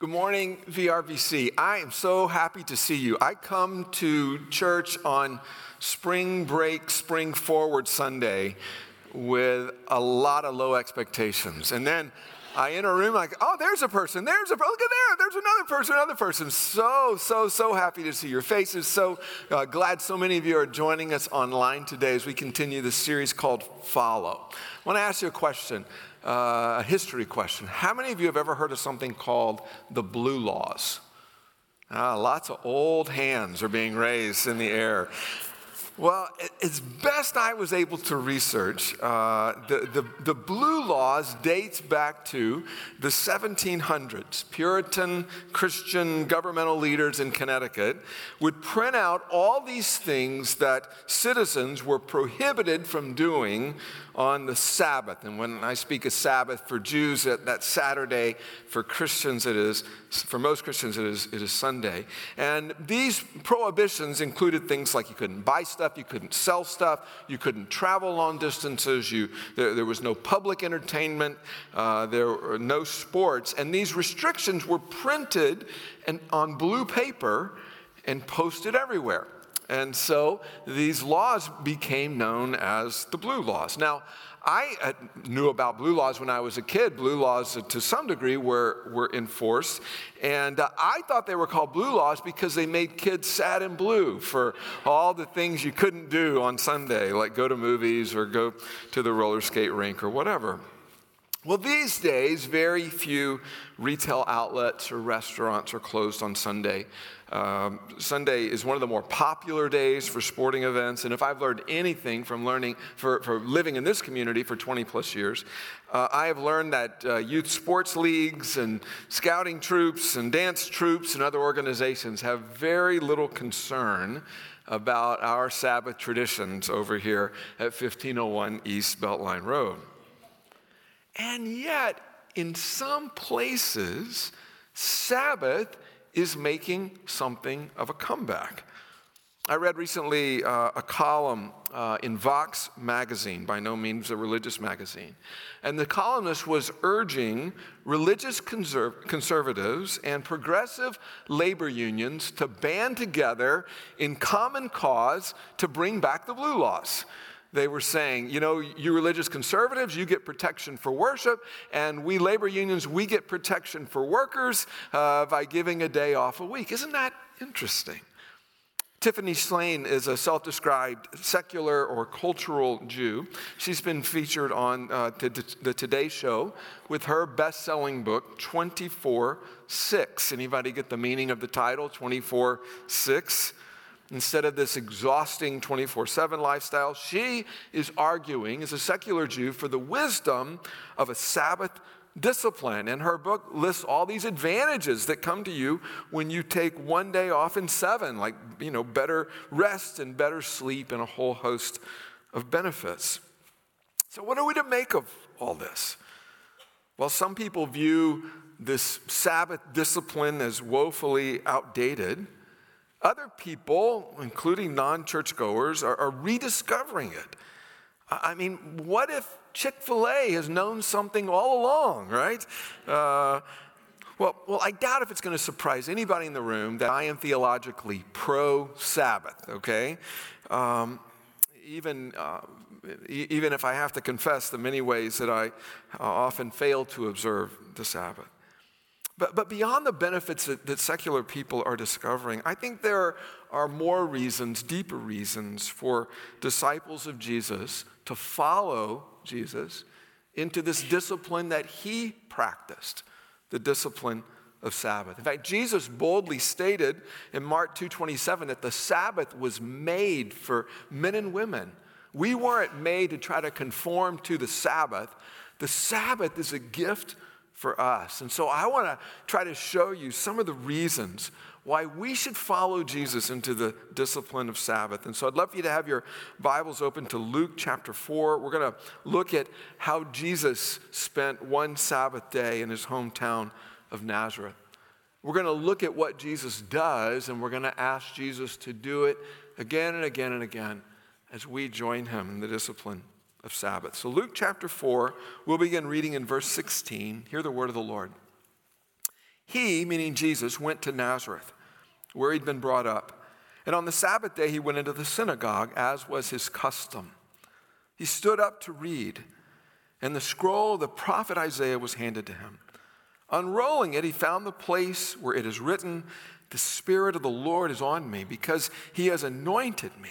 Good morning, VRVC. I am so happy to see you. I come to church on spring break, spring forward Sunday with a lot of low expectations. And then I enter a room like, oh, there's a person, there's a, look at there, there's another person, another person. So, so, so happy to see your faces. So uh, glad so many of you are joining us online today as we continue this series called Follow. I want to ask you a question uh, a history question. How many of you have ever heard of something called the Blue Laws? Ah, lots of old hands are being raised in the air. Well, as best I was able to research, uh, the, the, the, blue laws dates back to the 1700s. Puritan Christian governmental leaders in Connecticut would print out all these things that citizens were prohibited from doing on the Sabbath. And when I speak of Sabbath for Jews, that, Saturday, for Christians, it is, for most Christians, it is, it is Sunday. And these prohibitions included things like you couldn't buy stuff, you couldn't sell stuff, you couldn't travel long distances, you, there, there was no public entertainment, uh, there were no sports. And these restrictions were printed and, on blue paper and posted everywhere. And so these laws became known as the blue laws. Now, I uh, knew about blue laws when I was a kid. Blue laws, uh, to some degree, were, were enforced. And uh, I thought they were called blue laws because they made kids sad and blue for all the things you couldn't do on Sunday, like go to movies or go to the roller skate rink or whatever. Well, these days, very few retail outlets or restaurants are closed on Sunday. Um, Sunday is one of the more popular days for sporting events, and if I've learned anything from learning, for, for living in this community for 20 plus years, uh, I have learned that uh, youth sports leagues and scouting troops and dance troops and other organizations have very little concern about our Sabbath traditions over here at 1501 East Beltline Road. And yet, in some places, Sabbath is making something of a comeback. I read recently uh, a column uh, in Vox magazine, by no means a religious magazine, and the columnist was urging religious conserv- conservatives and progressive labor unions to band together in common cause to bring back the blue laws they were saying, you know, you religious conservatives, you get protection for worship, and we labor unions, we get protection for workers uh, by giving a day off a week. Isn't that interesting? Tiffany Shlain is a self described secular or cultural Jew. She's been featured on uh, the Today Show with her best selling book, 24 6. Anybody get the meaning of the title, 24 6? Instead of this exhausting 24 7 lifestyle. She is arguing, as a secular Jew, for the wisdom of a Sabbath discipline. And her book lists all these advantages that come to you when you take one day off in seven, like, you know, better rest and better sleep and a whole host of benefits. So, what are we to make of all this? Well, some people view this Sabbath discipline as woefully outdated. Other people, including non churchgoers, are, are rediscovering it. I mean, what if Chick fil A has known something all along, right? Uh, well, well, I doubt if it's going to surprise anybody in the room that I am theologically pro Sabbath, okay? Um, even, uh, even if I have to confess the many ways that I uh, often fail to observe the Sabbath. But, but beyond the benefits that, that secular people are discovering, I think there are more reasons, deeper reasons, for disciples of Jesus to follow Jesus into this discipline that he practiced, the discipline of Sabbath. In fact, Jesus boldly stated in Mark 2:27 that the Sabbath was made for men and women. We weren't made to try to conform to the Sabbath. The Sabbath is a gift for us. And so I want to try to show you some of the reasons why we should follow Jesus into the discipline of Sabbath. And so I'd love for you to have your Bibles open to Luke chapter 4. We're going to look at how Jesus spent one Sabbath day in his hometown of Nazareth. We're going to look at what Jesus does, and we're going to ask Jesus to do it again and again and again as we join him in the discipline of Sabbath. So, Luke chapter 4, we'll begin reading in verse 16. Hear the word of the Lord. He, meaning Jesus, went to Nazareth, where he'd been brought up. And on the Sabbath day, he went into the synagogue, as was his custom. He stood up to read, and the scroll of the prophet Isaiah was handed to him. Unrolling it, he found the place where it is written, The Spirit of the Lord is on me, because he has anointed me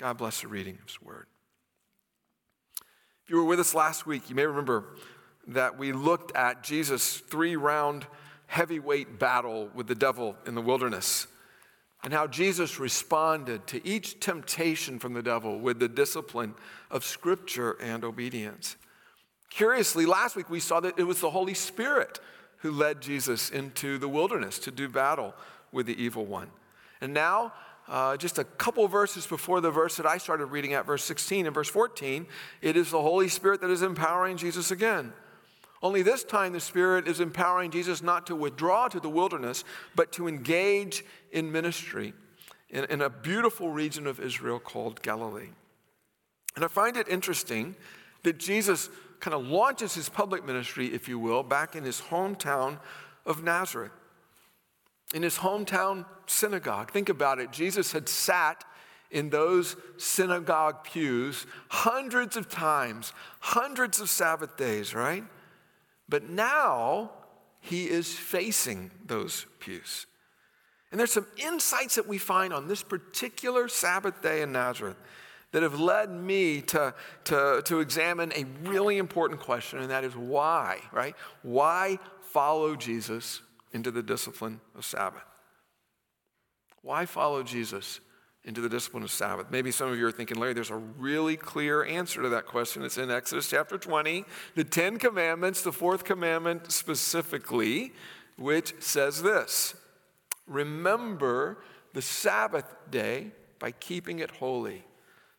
God bless the reading of His word. If you were with us last week, you may remember that we looked at Jesus' three round heavyweight battle with the devil in the wilderness and how Jesus responded to each temptation from the devil with the discipline of Scripture and obedience. Curiously, last week we saw that it was the Holy Spirit who led Jesus into the wilderness to do battle with the evil one. And now uh, just a couple verses before the verse that I started reading at, verse 16 and verse 14, it is the Holy Spirit that is empowering Jesus again. Only this time, the Spirit is empowering Jesus not to withdraw to the wilderness, but to engage in ministry in, in a beautiful region of Israel called Galilee. And I find it interesting that Jesus kind of launches his public ministry, if you will, back in his hometown of Nazareth in his hometown synagogue. Think about it. Jesus had sat in those synagogue pews hundreds of times, hundreds of Sabbath days, right? But now he is facing those pews. And there's some insights that we find on this particular Sabbath day in Nazareth that have led me to, to, to examine a really important question, and that is why, right? Why follow Jesus into the discipline of Sabbath. Why follow Jesus into the discipline of Sabbath? Maybe some of you are thinking, Larry, there's a really clear answer to that question. It's in Exodus chapter 20, the Ten Commandments, the fourth commandment specifically, which says this Remember the Sabbath day by keeping it holy.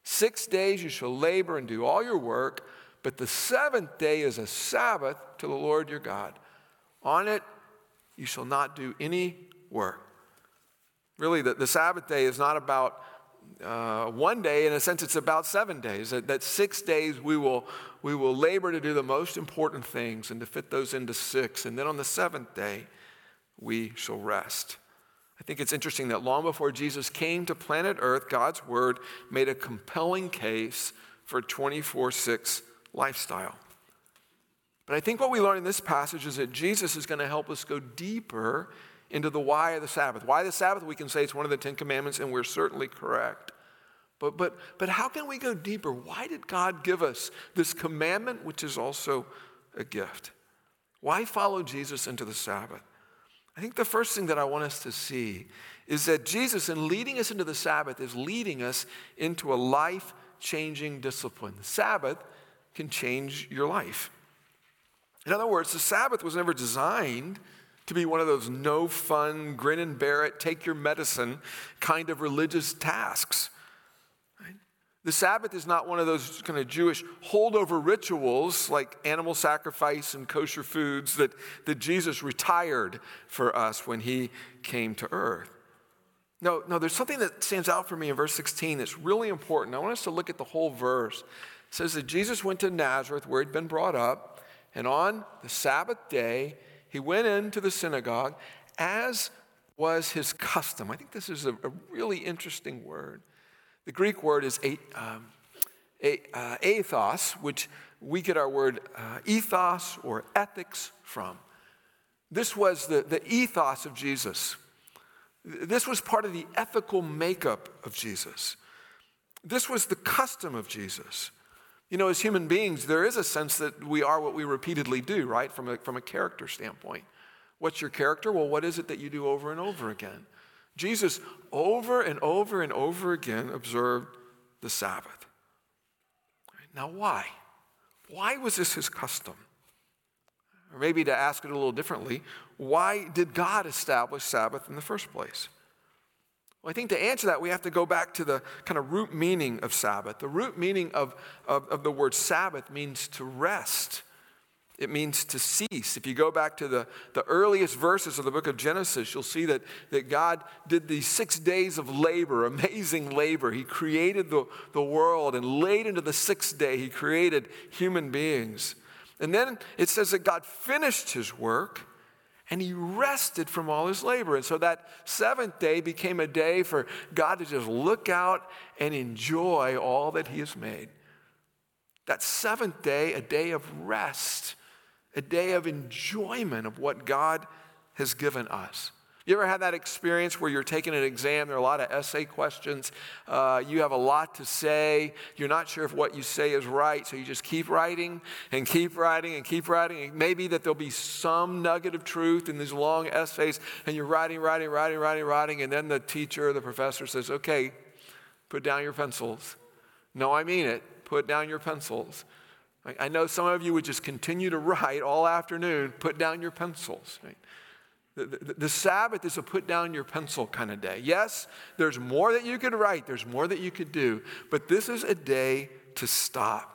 Six days you shall labor and do all your work, but the seventh day is a Sabbath to the Lord your God. On it you shall not do any work. Really, the, the Sabbath day is not about uh, one day. In a sense, it's about seven days. That, that six days we will, we will labor to do the most important things and to fit those into six. And then on the seventh day, we shall rest. I think it's interesting that long before Jesus came to planet Earth, God's word made a compelling case for 24 6 lifestyle. But I think what we learn in this passage is that Jesus is going to help us go deeper into the why of the Sabbath. Why the Sabbath? We can say it's one of the Ten Commandments, and we're certainly correct. But, but, but how can we go deeper? Why did God give us this commandment, which is also a gift? Why follow Jesus into the Sabbath? I think the first thing that I want us to see is that Jesus, in leading us into the Sabbath, is leading us into a life changing discipline. The Sabbath can change your life. In other words, the Sabbath was never designed to be one of those no fun, grin and bear it, take your medicine kind of religious tasks. The Sabbath is not one of those kind of Jewish holdover rituals like animal sacrifice and kosher foods that, that Jesus retired for us when he came to earth. No, no, there's something that stands out for me in verse 16 that's really important. I want us to look at the whole verse. It says that Jesus went to Nazareth where he'd been brought up. And on the Sabbath day, he went into the synagogue as was his custom. I think this is a, a really interesting word. The Greek word is a, um, uh, ethos, which we get our word uh, ethos or ethics from. This was the, the ethos of Jesus. This was part of the ethical makeup of Jesus. This was the custom of Jesus. You know, as human beings, there is a sense that we are what we repeatedly do, right? From a, from a character standpoint. What's your character? Well, what is it that you do over and over again? Jesus, over and over and over again, observed the Sabbath. Now, why? Why was this his custom? Or maybe to ask it a little differently, why did God establish Sabbath in the first place? Well, I think to answer that, we have to go back to the kind of root meaning of Sabbath. The root meaning of, of, of, the word Sabbath means to rest, it means to cease. If you go back to the, the earliest verses of the book of Genesis, you'll see that, that God did these six days of labor, amazing labor. He created the, the world, and late into the sixth day, He created human beings. And then it says that God finished His work and he rested from all his labor. And so that seventh day became a day for God to just look out and enjoy all that he has made. That seventh day, a day of rest, a day of enjoyment of what God has given us. You ever had that experience where you're taking an exam? There are a lot of essay questions. Uh, you have a lot to say. You're not sure if what you say is right, so you just keep writing and keep writing and keep writing. And maybe that there'll be some nugget of truth in these long essays, and you're writing, writing, writing, writing, writing, and then the teacher or the professor says, Okay, put down your pencils. No, I mean it. Put down your pencils. I know some of you would just continue to write all afternoon. Put down your pencils. Right? The, the, Sabbath is a put down your pencil kind of day. Yes, there's more that you could write, there's more that you could do, but this is a day to stop.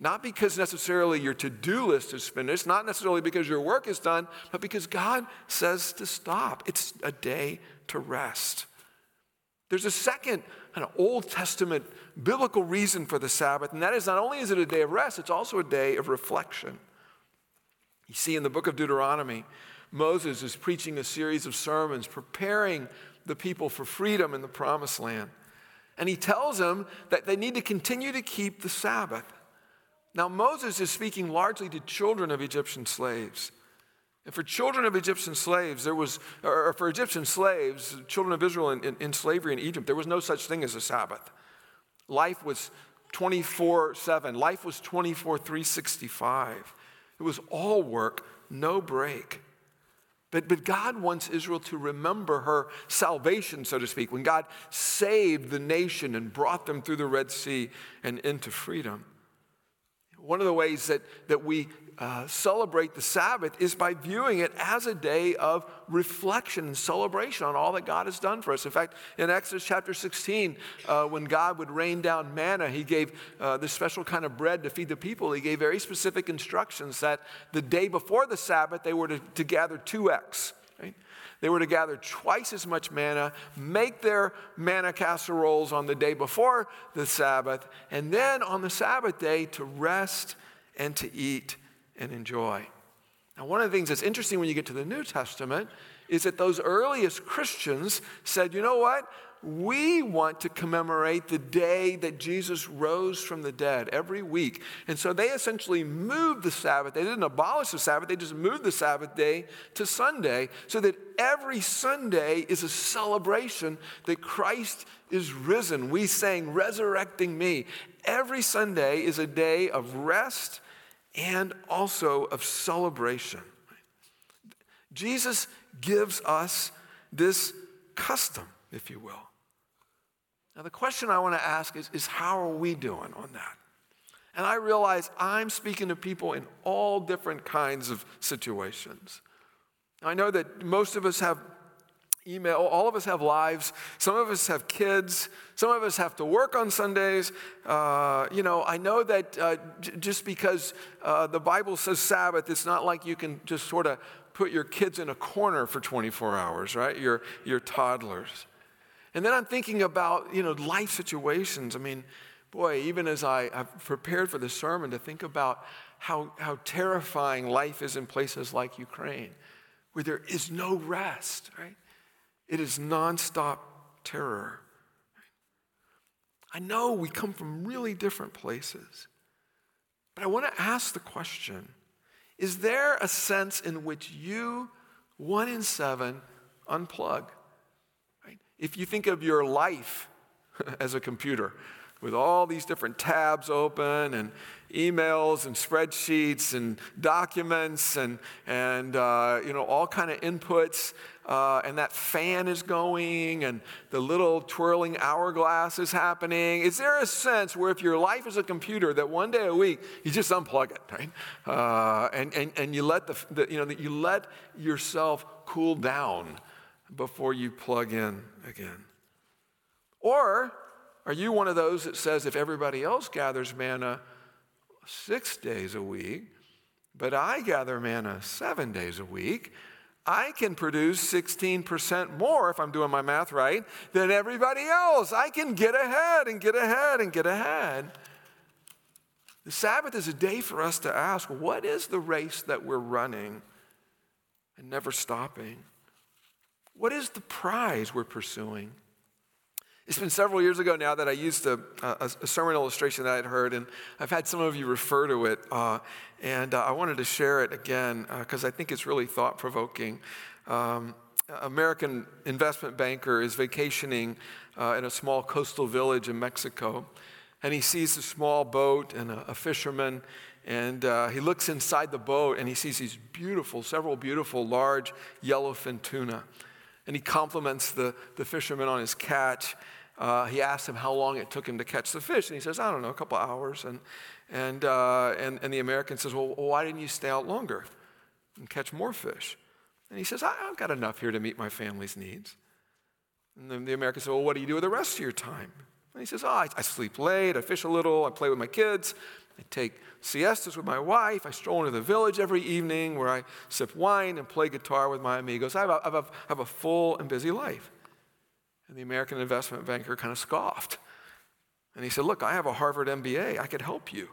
Not because necessarily your to do list is finished, not necessarily because your work is done, but because God says to stop. It's a day to rest. There's a second kind of Old Testament biblical reason for the Sabbath, and that is not only is it a day of rest, it's also a day of reflection. You see, in the book of Deuteronomy, Moses is preaching a series of sermons, preparing the people for freedom in the promised land. And he tells them that they need to continue to keep the Sabbath. Now, Moses is speaking largely to children of Egyptian slaves. And for children of Egyptian slaves, there was, or for Egyptian slaves, children of Israel in, in, in slavery in Egypt, there was no such thing as a Sabbath. Life was 24 7, life was 24 365. It was all work, no break. But, but God wants Israel to remember her salvation, so to speak, when God saved the nation and brought them through the Red Sea and into freedom. One of the ways that, that we uh, celebrate the Sabbath is by viewing it as a day of reflection and celebration on all that God has done for us. In fact, in Exodus chapter 16, uh, when God would rain down manna, He gave uh, this special kind of bread to feed the people. He gave very specific instructions that the day before the Sabbath, they were to, to gather 2x. Right? They were to gather twice as much manna, make their manna casseroles on the day before the Sabbath, and then on the Sabbath day to rest and to eat and enjoy. Now, one of the things that's interesting when you get to the New Testament is that those earliest Christians said, you know what? We want to commemorate the day that Jesus rose from the dead every week. And so they essentially moved the Sabbath. They didn't abolish the Sabbath, they just moved the Sabbath day to Sunday so that every Sunday is a celebration that Christ is risen. We sang, Resurrecting Me. Every Sunday is a day of rest and also of celebration. Jesus gives us this custom, if you will. Now, the question I want to ask is, is how are we doing on that? And I realize I'm speaking to people in all different kinds of situations. I know that most of us have email. All of us have lives. Some of us have kids. Some of us have to work on Sundays. Uh, you know, I know that uh, j- just because uh, the Bible says Sabbath, it's not like you can just sort of put your kids in a corner for 24 hours, right? Your, your toddlers. And then I'm thinking about, you know, life situations. I mean, boy, even as I, have prepared for the sermon to think about how, how terrifying life is in places like Ukraine, where there is no rest, right? It is nonstop terror. I know we come from really different places, but I want to ask the question Is there a sense in which you, one in seven, unplug? Right? If you think of your life as a computer, with all these different tabs open and emails and spreadsheets and documents and, and uh, you know, all kind of inputs. Uh, and that fan is going and the little twirling hourglass is happening. Is there a sense where if your life is a computer that one day a week you just unplug it, right? Uh, and, and, and you let the, the, you know, you let yourself cool down before you plug in again? Or are you one of those that says if everybody else gathers manna six days a week, but I gather manna seven days a week, I can produce 16% more, if I'm doing my math right, than everybody else. I can get ahead and get ahead and get ahead. The Sabbath is a day for us to ask what is the race that we're running and never stopping? What is the prize we're pursuing? It's been several years ago now that I used a, a, a sermon illustration that I'd heard, and I've had some of you refer to it, uh, and uh, I wanted to share it again because uh, I think it's really thought provoking. Um, American investment banker is vacationing uh, in a small coastal village in Mexico, and he sees a small boat and a, a fisherman, and uh, he looks inside the boat and he sees these beautiful, several beautiful large yellowfin tuna. And he compliments the, the fisherman on his catch uh, he asked him how long it took him to catch the fish, and he says, I don't know, a couple hours. And, and, uh, and, and the American says, Well, why didn't you stay out longer and catch more fish? And he says, I've got enough here to meet my family's needs. And then the American says, Well, what do you do with the rest of your time? And he says, Oh, I, I sleep late, I fish a little, I play with my kids, I take siestas with my wife, I stroll into the village every evening where I sip wine and play guitar with my amigos. I have a, I have a, I have a full and busy life. And the American investment banker kind of scoffed. And he said, Look, I have a Harvard MBA. I could help you.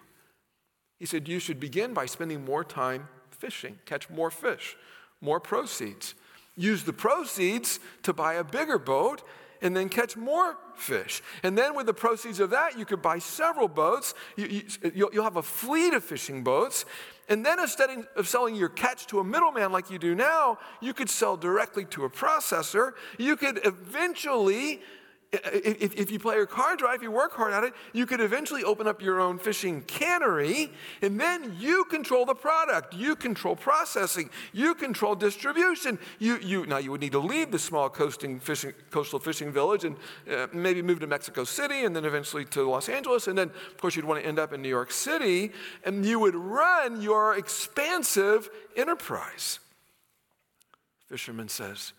He said, You should begin by spending more time fishing, catch more fish, more proceeds. Use the proceeds to buy a bigger boat and then catch more fish. And then with the proceeds of that, you could buy several boats. You, will you, have a fleet of fishing boats. And then instead of selling your catch to a middleman like you do now, you could sell directly to a processor. You could eventually if, if you play your card right, if you work hard at it, you could eventually open up your own fishing cannery, and then you control the product. You control processing. You control distribution. You, you, now, you would need to leave the small coasting fishing, coastal fishing village and uh, maybe move to Mexico City and then eventually to Los Angeles. And then, of course, you'd want to end up in New York City, and you would run your expansive enterprise. Fisherman says,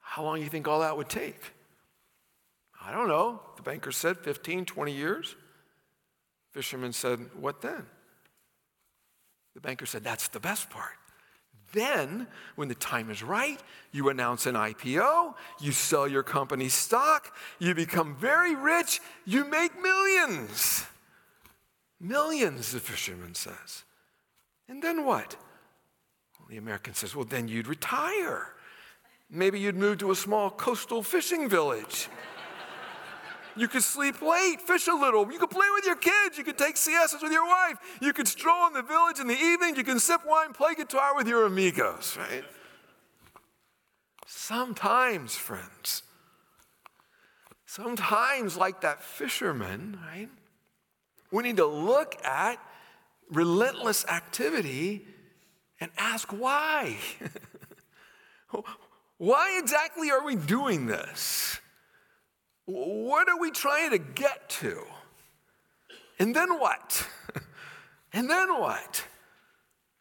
How long do you think all that would take? I don't know. The banker said 15, 20 years. Fisherman said, What then? The banker said, That's the best part. Then, when the time is right, you announce an IPO, you sell your company's stock, you become very rich, you make millions. Millions, the fisherman says. And then what? Well, the American says, Well, then you'd retire. Maybe you'd move to a small coastal fishing village. You could sleep late, fish a little. You could play with your kids. You could take siestas with your wife. You could stroll in the village in the evening. You can sip wine, play guitar with your amigos, right? Sometimes, friends, sometimes, like that fisherman, right? We need to look at relentless activity and ask why. why exactly are we doing this? What are we trying to get to? And then what? and then what?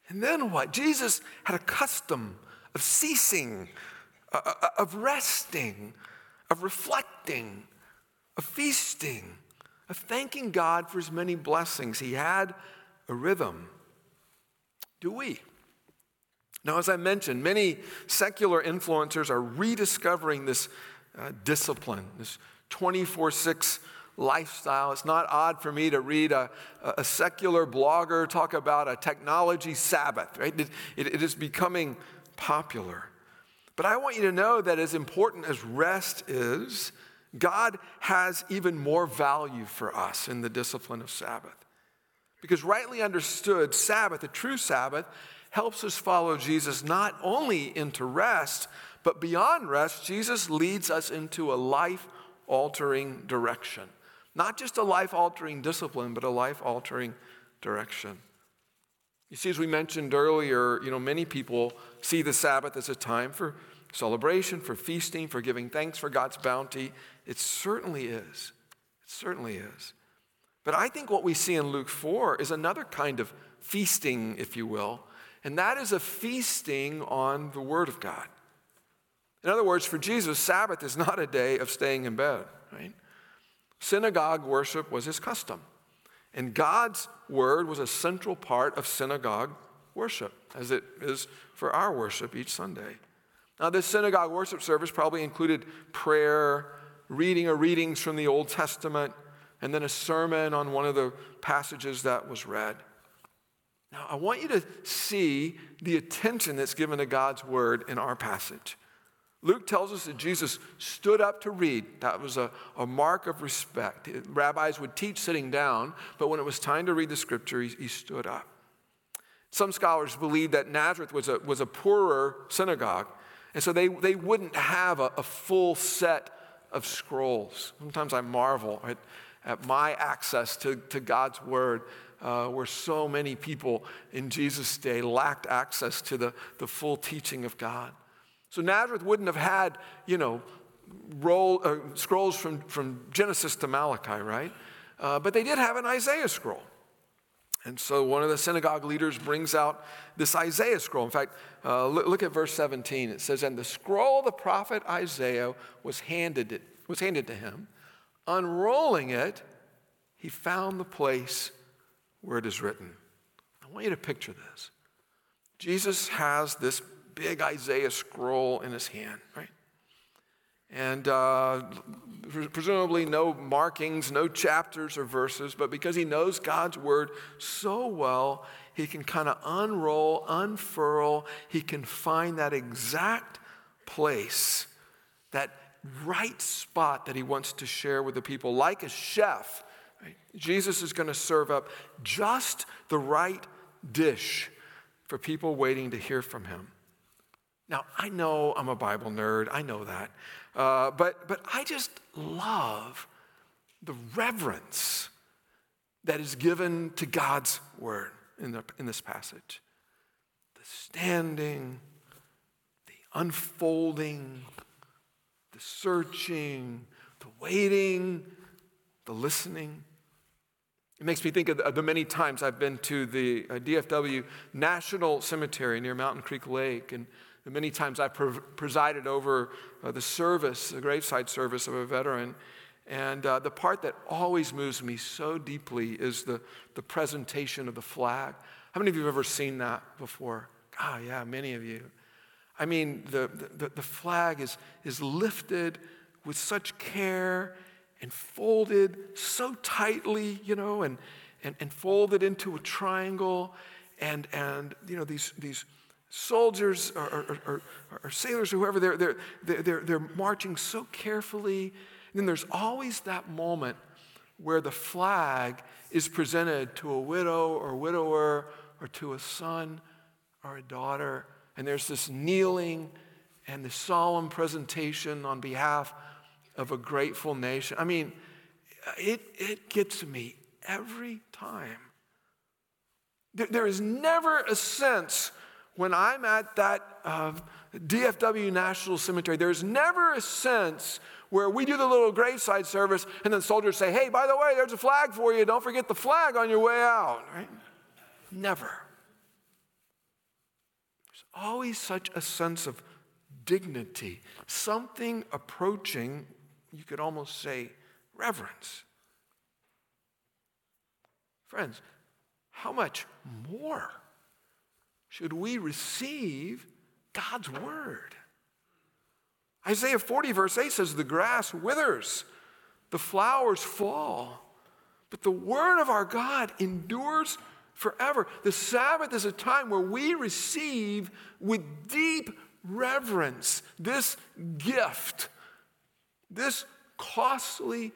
And then what? Jesus had a custom of ceasing, uh, uh, of resting, of reflecting, of feasting, of thanking God for his many blessings. He had a rhythm. Do we? Now, as I mentioned, many secular influencers are rediscovering this uh, discipline, this 24 6 lifestyle. It's not odd for me to read a, a secular blogger talk about a technology Sabbath, right? It, it, it is becoming popular. But I want you to know that as important as rest is, God has even more value for us in the discipline of Sabbath. Because rightly understood, Sabbath, the true Sabbath, helps us follow Jesus not only into rest, but beyond rest, Jesus leads us into a life altering direction. Not just a life altering discipline, but a life altering direction. You see, as we mentioned earlier, you know, many people see the Sabbath as a time for celebration, for feasting, for giving thanks for God's bounty. It certainly is. It certainly is. But I think what we see in Luke 4 is another kind of feasting, if you will, and that is a feasting on the Word of God. In other words, for Jesus, Sabbath is not a day of staying in bed, right? Synagogue worship was his custom. And God's word was a central part of synagogue worship, as it is for our worship each Sunday. Now, this synagogue worship service probably included prayer, reading or readings from the Old Testament, and then a sermon on one of the passages that was read. Now, I want you to see the attention that's given to God's word in our passage. Luke tells us that Jesus stood up to read. That was a, a mark of respect. Rabbis would teach sitting down, but when it was time to read the scripture, he, he stood up. Some scholars believe that Nazareth was a, was a poorer synagogue, and so they, they wouldn't have a, a full set of scrolls. Sometimes I marvel at, at my access to, to God's word, uh, where so many people in Jesus' day lacked access to the, the full teaching of God. So Nazareth wouldn't have had, you know, roll, uh, scrolls from, from Genesis to Malachi, right? Uh, but they did have an Isaiah scroll. And so one of the synagogue leaders brings out this Isaiah scroll. In fact, uh, look, look, at verse 17. It says, And the scroll of the prophet Isaiah was handed, it, was handed to him. Unrolling it, he found the place where it is written. I want you to picture this. Jesus has this big Isaiah scroll in his hand, right? And uh, presumably no markings, no chapters or verses, but because he knows God's word so well, he can kind of unroll, unfurl, he can find that exact place, that right spot that he wants to share with the people. Like a chef, right? Jesus is going to serve up just the right dish for people waiting to hear from him. Now, I know I'm a Bible nerd, I know that. Uh, but, but I just love the reverence that is given to God's word in, the, in this passage. The standing, the unfolding, the searching, the waiting, the listening. It makes me think of the many times I've been to the uh, DFW National Cemetery near Mountain Creek Lake and many times I've presided over uh, the service, the graveside service of a veteran. And uh, the part that always moves me so deeply is the, the presentation of the flag. How many of you have ever seen that before? Ah, oh, yeah, many of you. I mean, the, the, the flag is, is lifted with such care and folded so tightly, you know, and, and, and folded into a triangle. And, and you know, these, these soldiers or, or, or, or sailors or whoever, they're, they're, they're, they're marching so carefully. And then there's always that moment where the flag is presented to a widow or widower or to a son or a daughter. And there's this kneeling and the solemn presentation on behalf of a grateful nation. I mean, it, it gets me every time. There, there is never a sense when I'm at that uh, DFW National Cemetery, there's never a sense where we do the little graveside service and then soldiers say, hey, by the way, there's a flag for you. Don't forget the flag on your way out, right? Never. There's always such a sense of dignity, something approaching, you could almost say, reverence. Friends, how much more? Should we receive God's word. Isaiah 40, verse 8 says, The grass withers, the flowers fall, but the word of our God endures forever. The Sabbath is a time where we receive with deep reverence this gift, this costly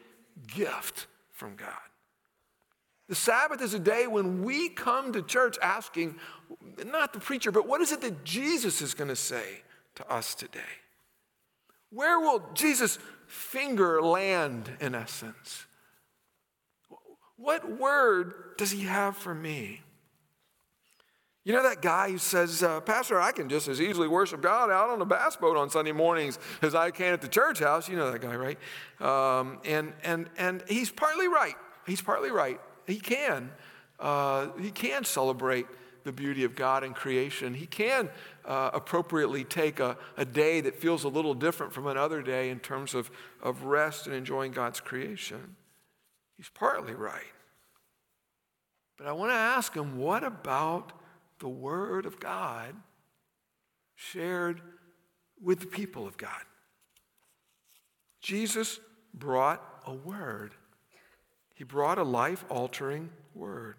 gift from God. The Sabbath is a day when we come to church asking, not the preacher, but what is it that Jesus is going to say to us today? Where will Jesus' finger land, in essence? What word does he have for me? You know that guy who says, uh, Pastor, I can just as easily worship God out on a bass boat on Sunday mornings as I can at the church house. You know that guy, right? Um, and, and, and he's partly right. He's partly right. He can. Uh, he can celebrate the beauty of God and creation. He can uh, appropriately take a, a day that feels a little different from another day in terms of, of rest and enjoying God's creation. He's partly right. But I want to ask him, what about the Word of God shared with the people of God. Jesus brought a word. He brought a life altering word.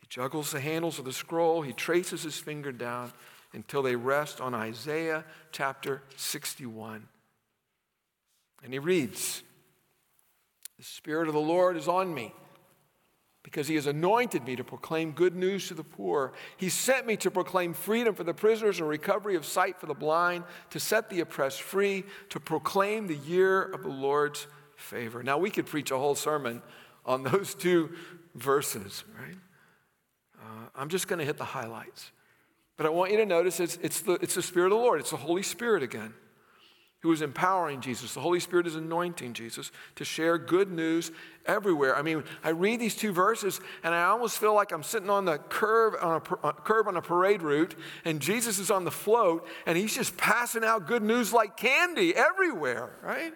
He juggles the handles of the scroll, he traces his finger down until they rest on Isaiah chapter 61. And he reads The Spirit of the Lord is on me because he has anointed me to proclaim good news to the poor. He sent me to proclaim freedom for the prisoners and recovery of sight for the blind, to set the oppressed free, to proclaim the year of the Lord's favor. Now, we could preach a whole sermon on those two verses, right? Uh, I'm just going to hit the highlights. But I want you to notice it's, it's, the, it's the Spirit of the Lord, it's the Holy Spirit again who is empowering Jesus. The Holy Spirit is anointing Jesus to share good news everywhere. I mean, I read these two verses and I almost feel like I'm sitting on the curve on a, uh, curb on a parade route and Jesus is on the float and he's just passing out good news like candy everywhere, right?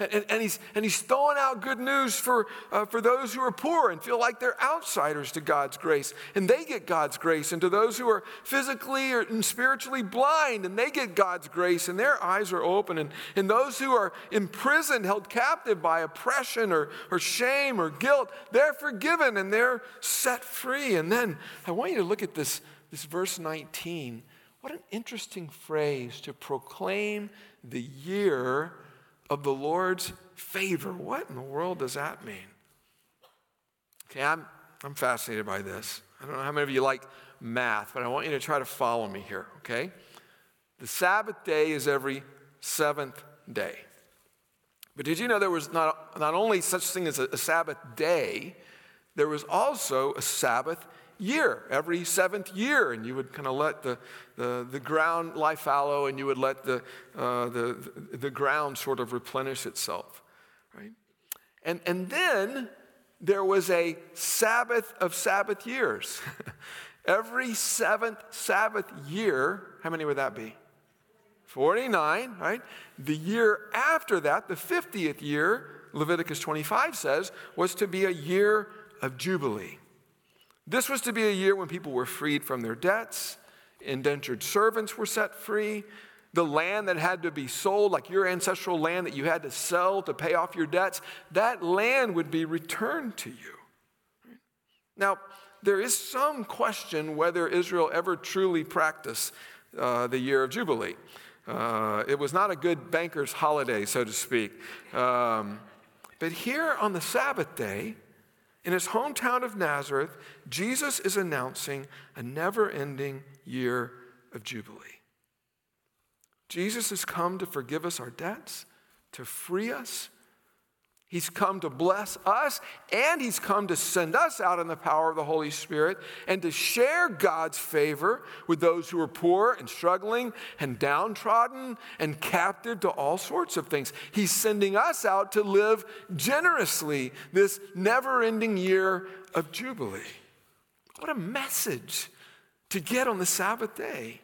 And, and, he's, and he's throwing out good news for, uh, for those who are poor and feel like they're outsiders to God's grace. And they get God's grace. And to those who are physically or, and spiritually blind, and they get God's grace, and their eyes are open. And, and those who are imprisoned, held captive by oppression or, or shame or guilt, they're forgiven and they're set free. And then I want you to look at this, this verse 19. What an interesting phrase to proclaim the year of the Lord's favor. What in the world does that mean? Okay, I'm, I'm fascinated by this. I don't know how many of you like math, but I want you to try to follow me here, okay? The Sabbath day is every seventh day. But did you know there was not, not only such thing as a, a Sabbath day, there was also a Sabbath year, every seventh year, and you would kind of let the, the, the ground lie fallow and you would let the, uh, the, the ground sort of replenish itself, right? And, and then there was a Sabbath of Sabbath years. every seventh Sabbath year, how many would that be? 49, right? The year after that, the 50th year, Leviticus 25 says, was to be a year of Jubilee. This was to be a year when people were freed from their debts, indentured servants were set free, the land that had to be sold, like your ancestral land that you had to sell to pay off your debts, that land would be returned to you. Now, there is some question whether Israel ever truly practiced uh, the year of Jubilee. Uh, it was not a good banker's holiday, so to speak. Um, but here on the Sabbath day, in his hometown of Nazareth, Jesus is announcing a never ending year of Jubilee. Jesus has come to forgive us our debts, to free us He's come to bless us, and He's come to send us out in the power of the Holy Spirit and to share God's favor with those who are poor and struggling and downtrodden and captive to all sorts of things. He's sending us out to live generously this never ending year of Jubilee. What a message to get on the Sabbath day.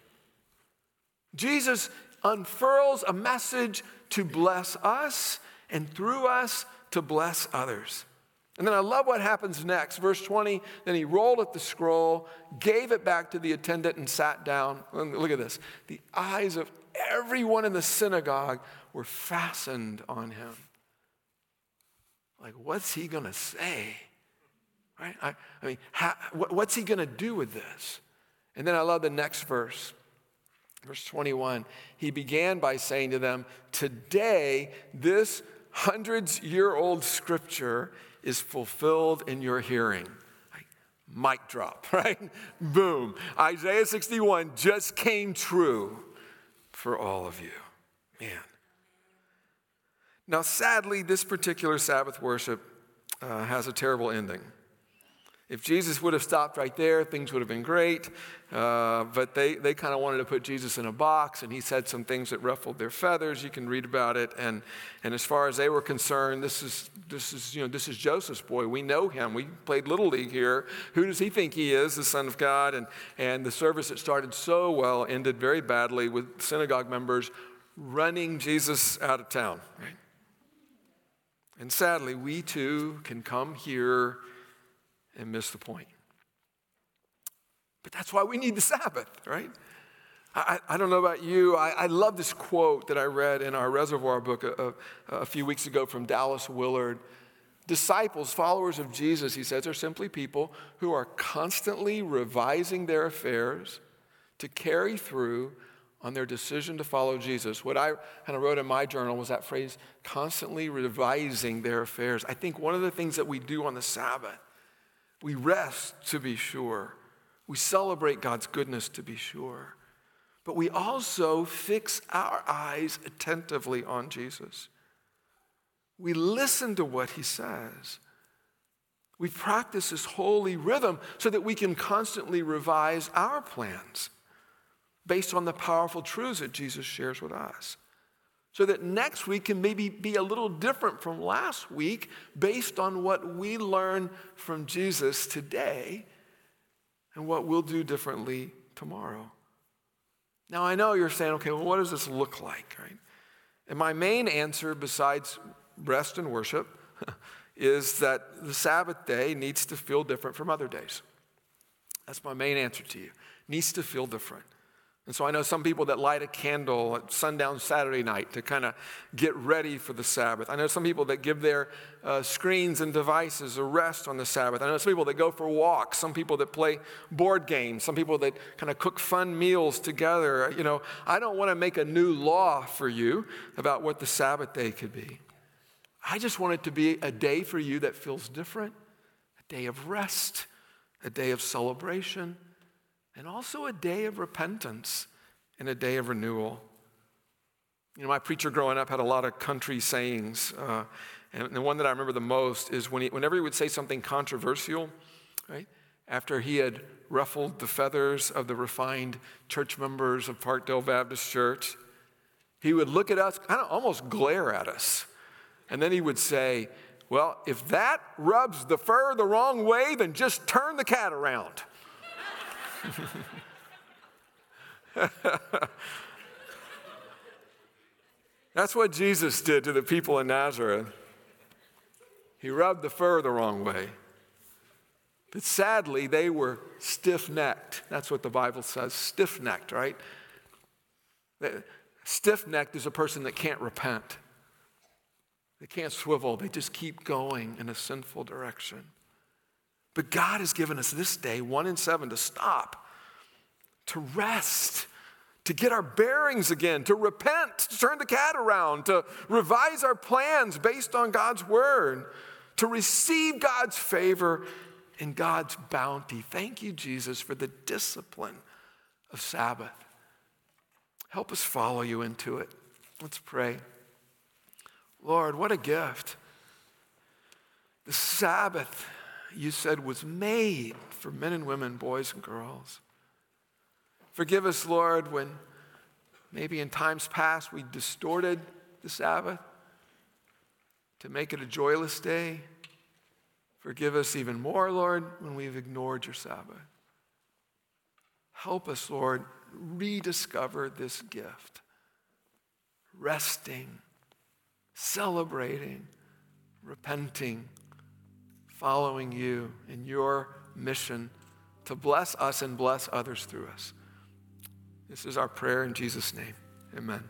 Jesus unfurls a message to bless us and through us to bless others. And then I love what happens next. Verse 20, then he rolled up the scroll, gave it back to the attendant, and sat down. Look at this. The eyes of everyone in the synagogue were fastened on him. Like, what's he going to say? Right? I, I mean, how, what's he going to do with this? And then I love the next verse. Verse 21, he began by saying to them, Today this hundreds year old scripture is fulfilled in your hearing. mic drop, right? Boom. Isaiah 61 just came true for all of you. Man. Now, sadly, this particular Sabbath worship uh, has a terrible ending. If Jesus would have stopped right there, things would have been great. Uh, but they, they kind of wanted to put Jesus in a box, and he said some things that ruffled their feathers. You can read about it. And, and as far as they were concerned, this is, this, is, you know, this is Joseph's boy. We know him. We played Little League here. Who does he think he is, the Son of God? And, and the service that started so well ended very badly with synagogue members running Jesus out of town. Right? And sadly, we too can come here and miss the point. But that's why we need the Sabbath, right? I, I don't know about you. I, I, love this quote that I read in our reservoir book a, a, a few weeks ago from Dallas Willard. Disciples, followers of Jesus, he says, are simply people who are constantly revising their affairs to carry through on their decision to follow Jesus. What I kind of wrote in my journal was that phrase, constantly revising their affairs. I think one of the things that we do on the Sabbath we rest to be sure. We celebrate God's goodness to be sure. But we also fix our eyes attentively on Jesus. We listen to what he says. We practice this holy rhythm so that we can constantly revise our plans based on the powerful truths that Jesus shares with us so that next week can maybe be a little different from last week based on what we learn from Jesus today and what we'll do differently tomorrow. Now, I know you're saying, okay, well, what does this look like, right? And my main answer, besides rest and worship, is that the Sabbath day needs to feel different from other days. That's my main answer to you. It needs to feel different. And so I know some people that light a candle at sundown Saturday night to kind of get ready for the Sabbath. I know some people that give their uh, screens and devices a rest on the Sabbath. I know some people that go for walks, some people that play board games, some people that kind of cook fun meals together. You know, I don't want to make a new law for you about what the Sabbath day could be. I just want it to be a day for you that feels different, a day of rest, a day of celebration and also a day of repentance and a day of renewal. You know, my preacher growing up had a lot of country sayings. Uh, and the one that I remember the most is when he, whenever he would say something controversial, right, after he had ruffled the feathers of the refined church members of Parkdale Baptist Church, he would look at us, kind of almost glare at us. And then he would say, Well, if that rubs the fur the wrong way, then just turn the cat around. That's what Jesus did to the people in Nazareth. He rubbed the fur the wrong way. But sadly, they were stiff necked. That's what the Bible says stiff necked, right? Stiff necked is a person that can't repent. They can't swivel, they just keep going in a sinful direction. But God has given us this day, one in seven, to stop, to rest, to get our bearings again, to repent, to turn the cat around, to revise our plans based on God's word, to receive God's favor and God's bounty. Thank you, Jesus, for the discipline of Sabbath. Help us follow you into it. Let's pray. Lord, what a gift. The Sabbath you said was made for men and women, boys and girls. Forgive us, Lord, when maybe in times past we distorted the Sabbath to make it a joyless day. Forgive us even more, Lord, when we've ignored your Sabbath. Help us, Lord, rediscover this gift resting, celebrating, repenting following you in your mission to bless us and bless others through us. This is our prayer in Jesus' name. Amen.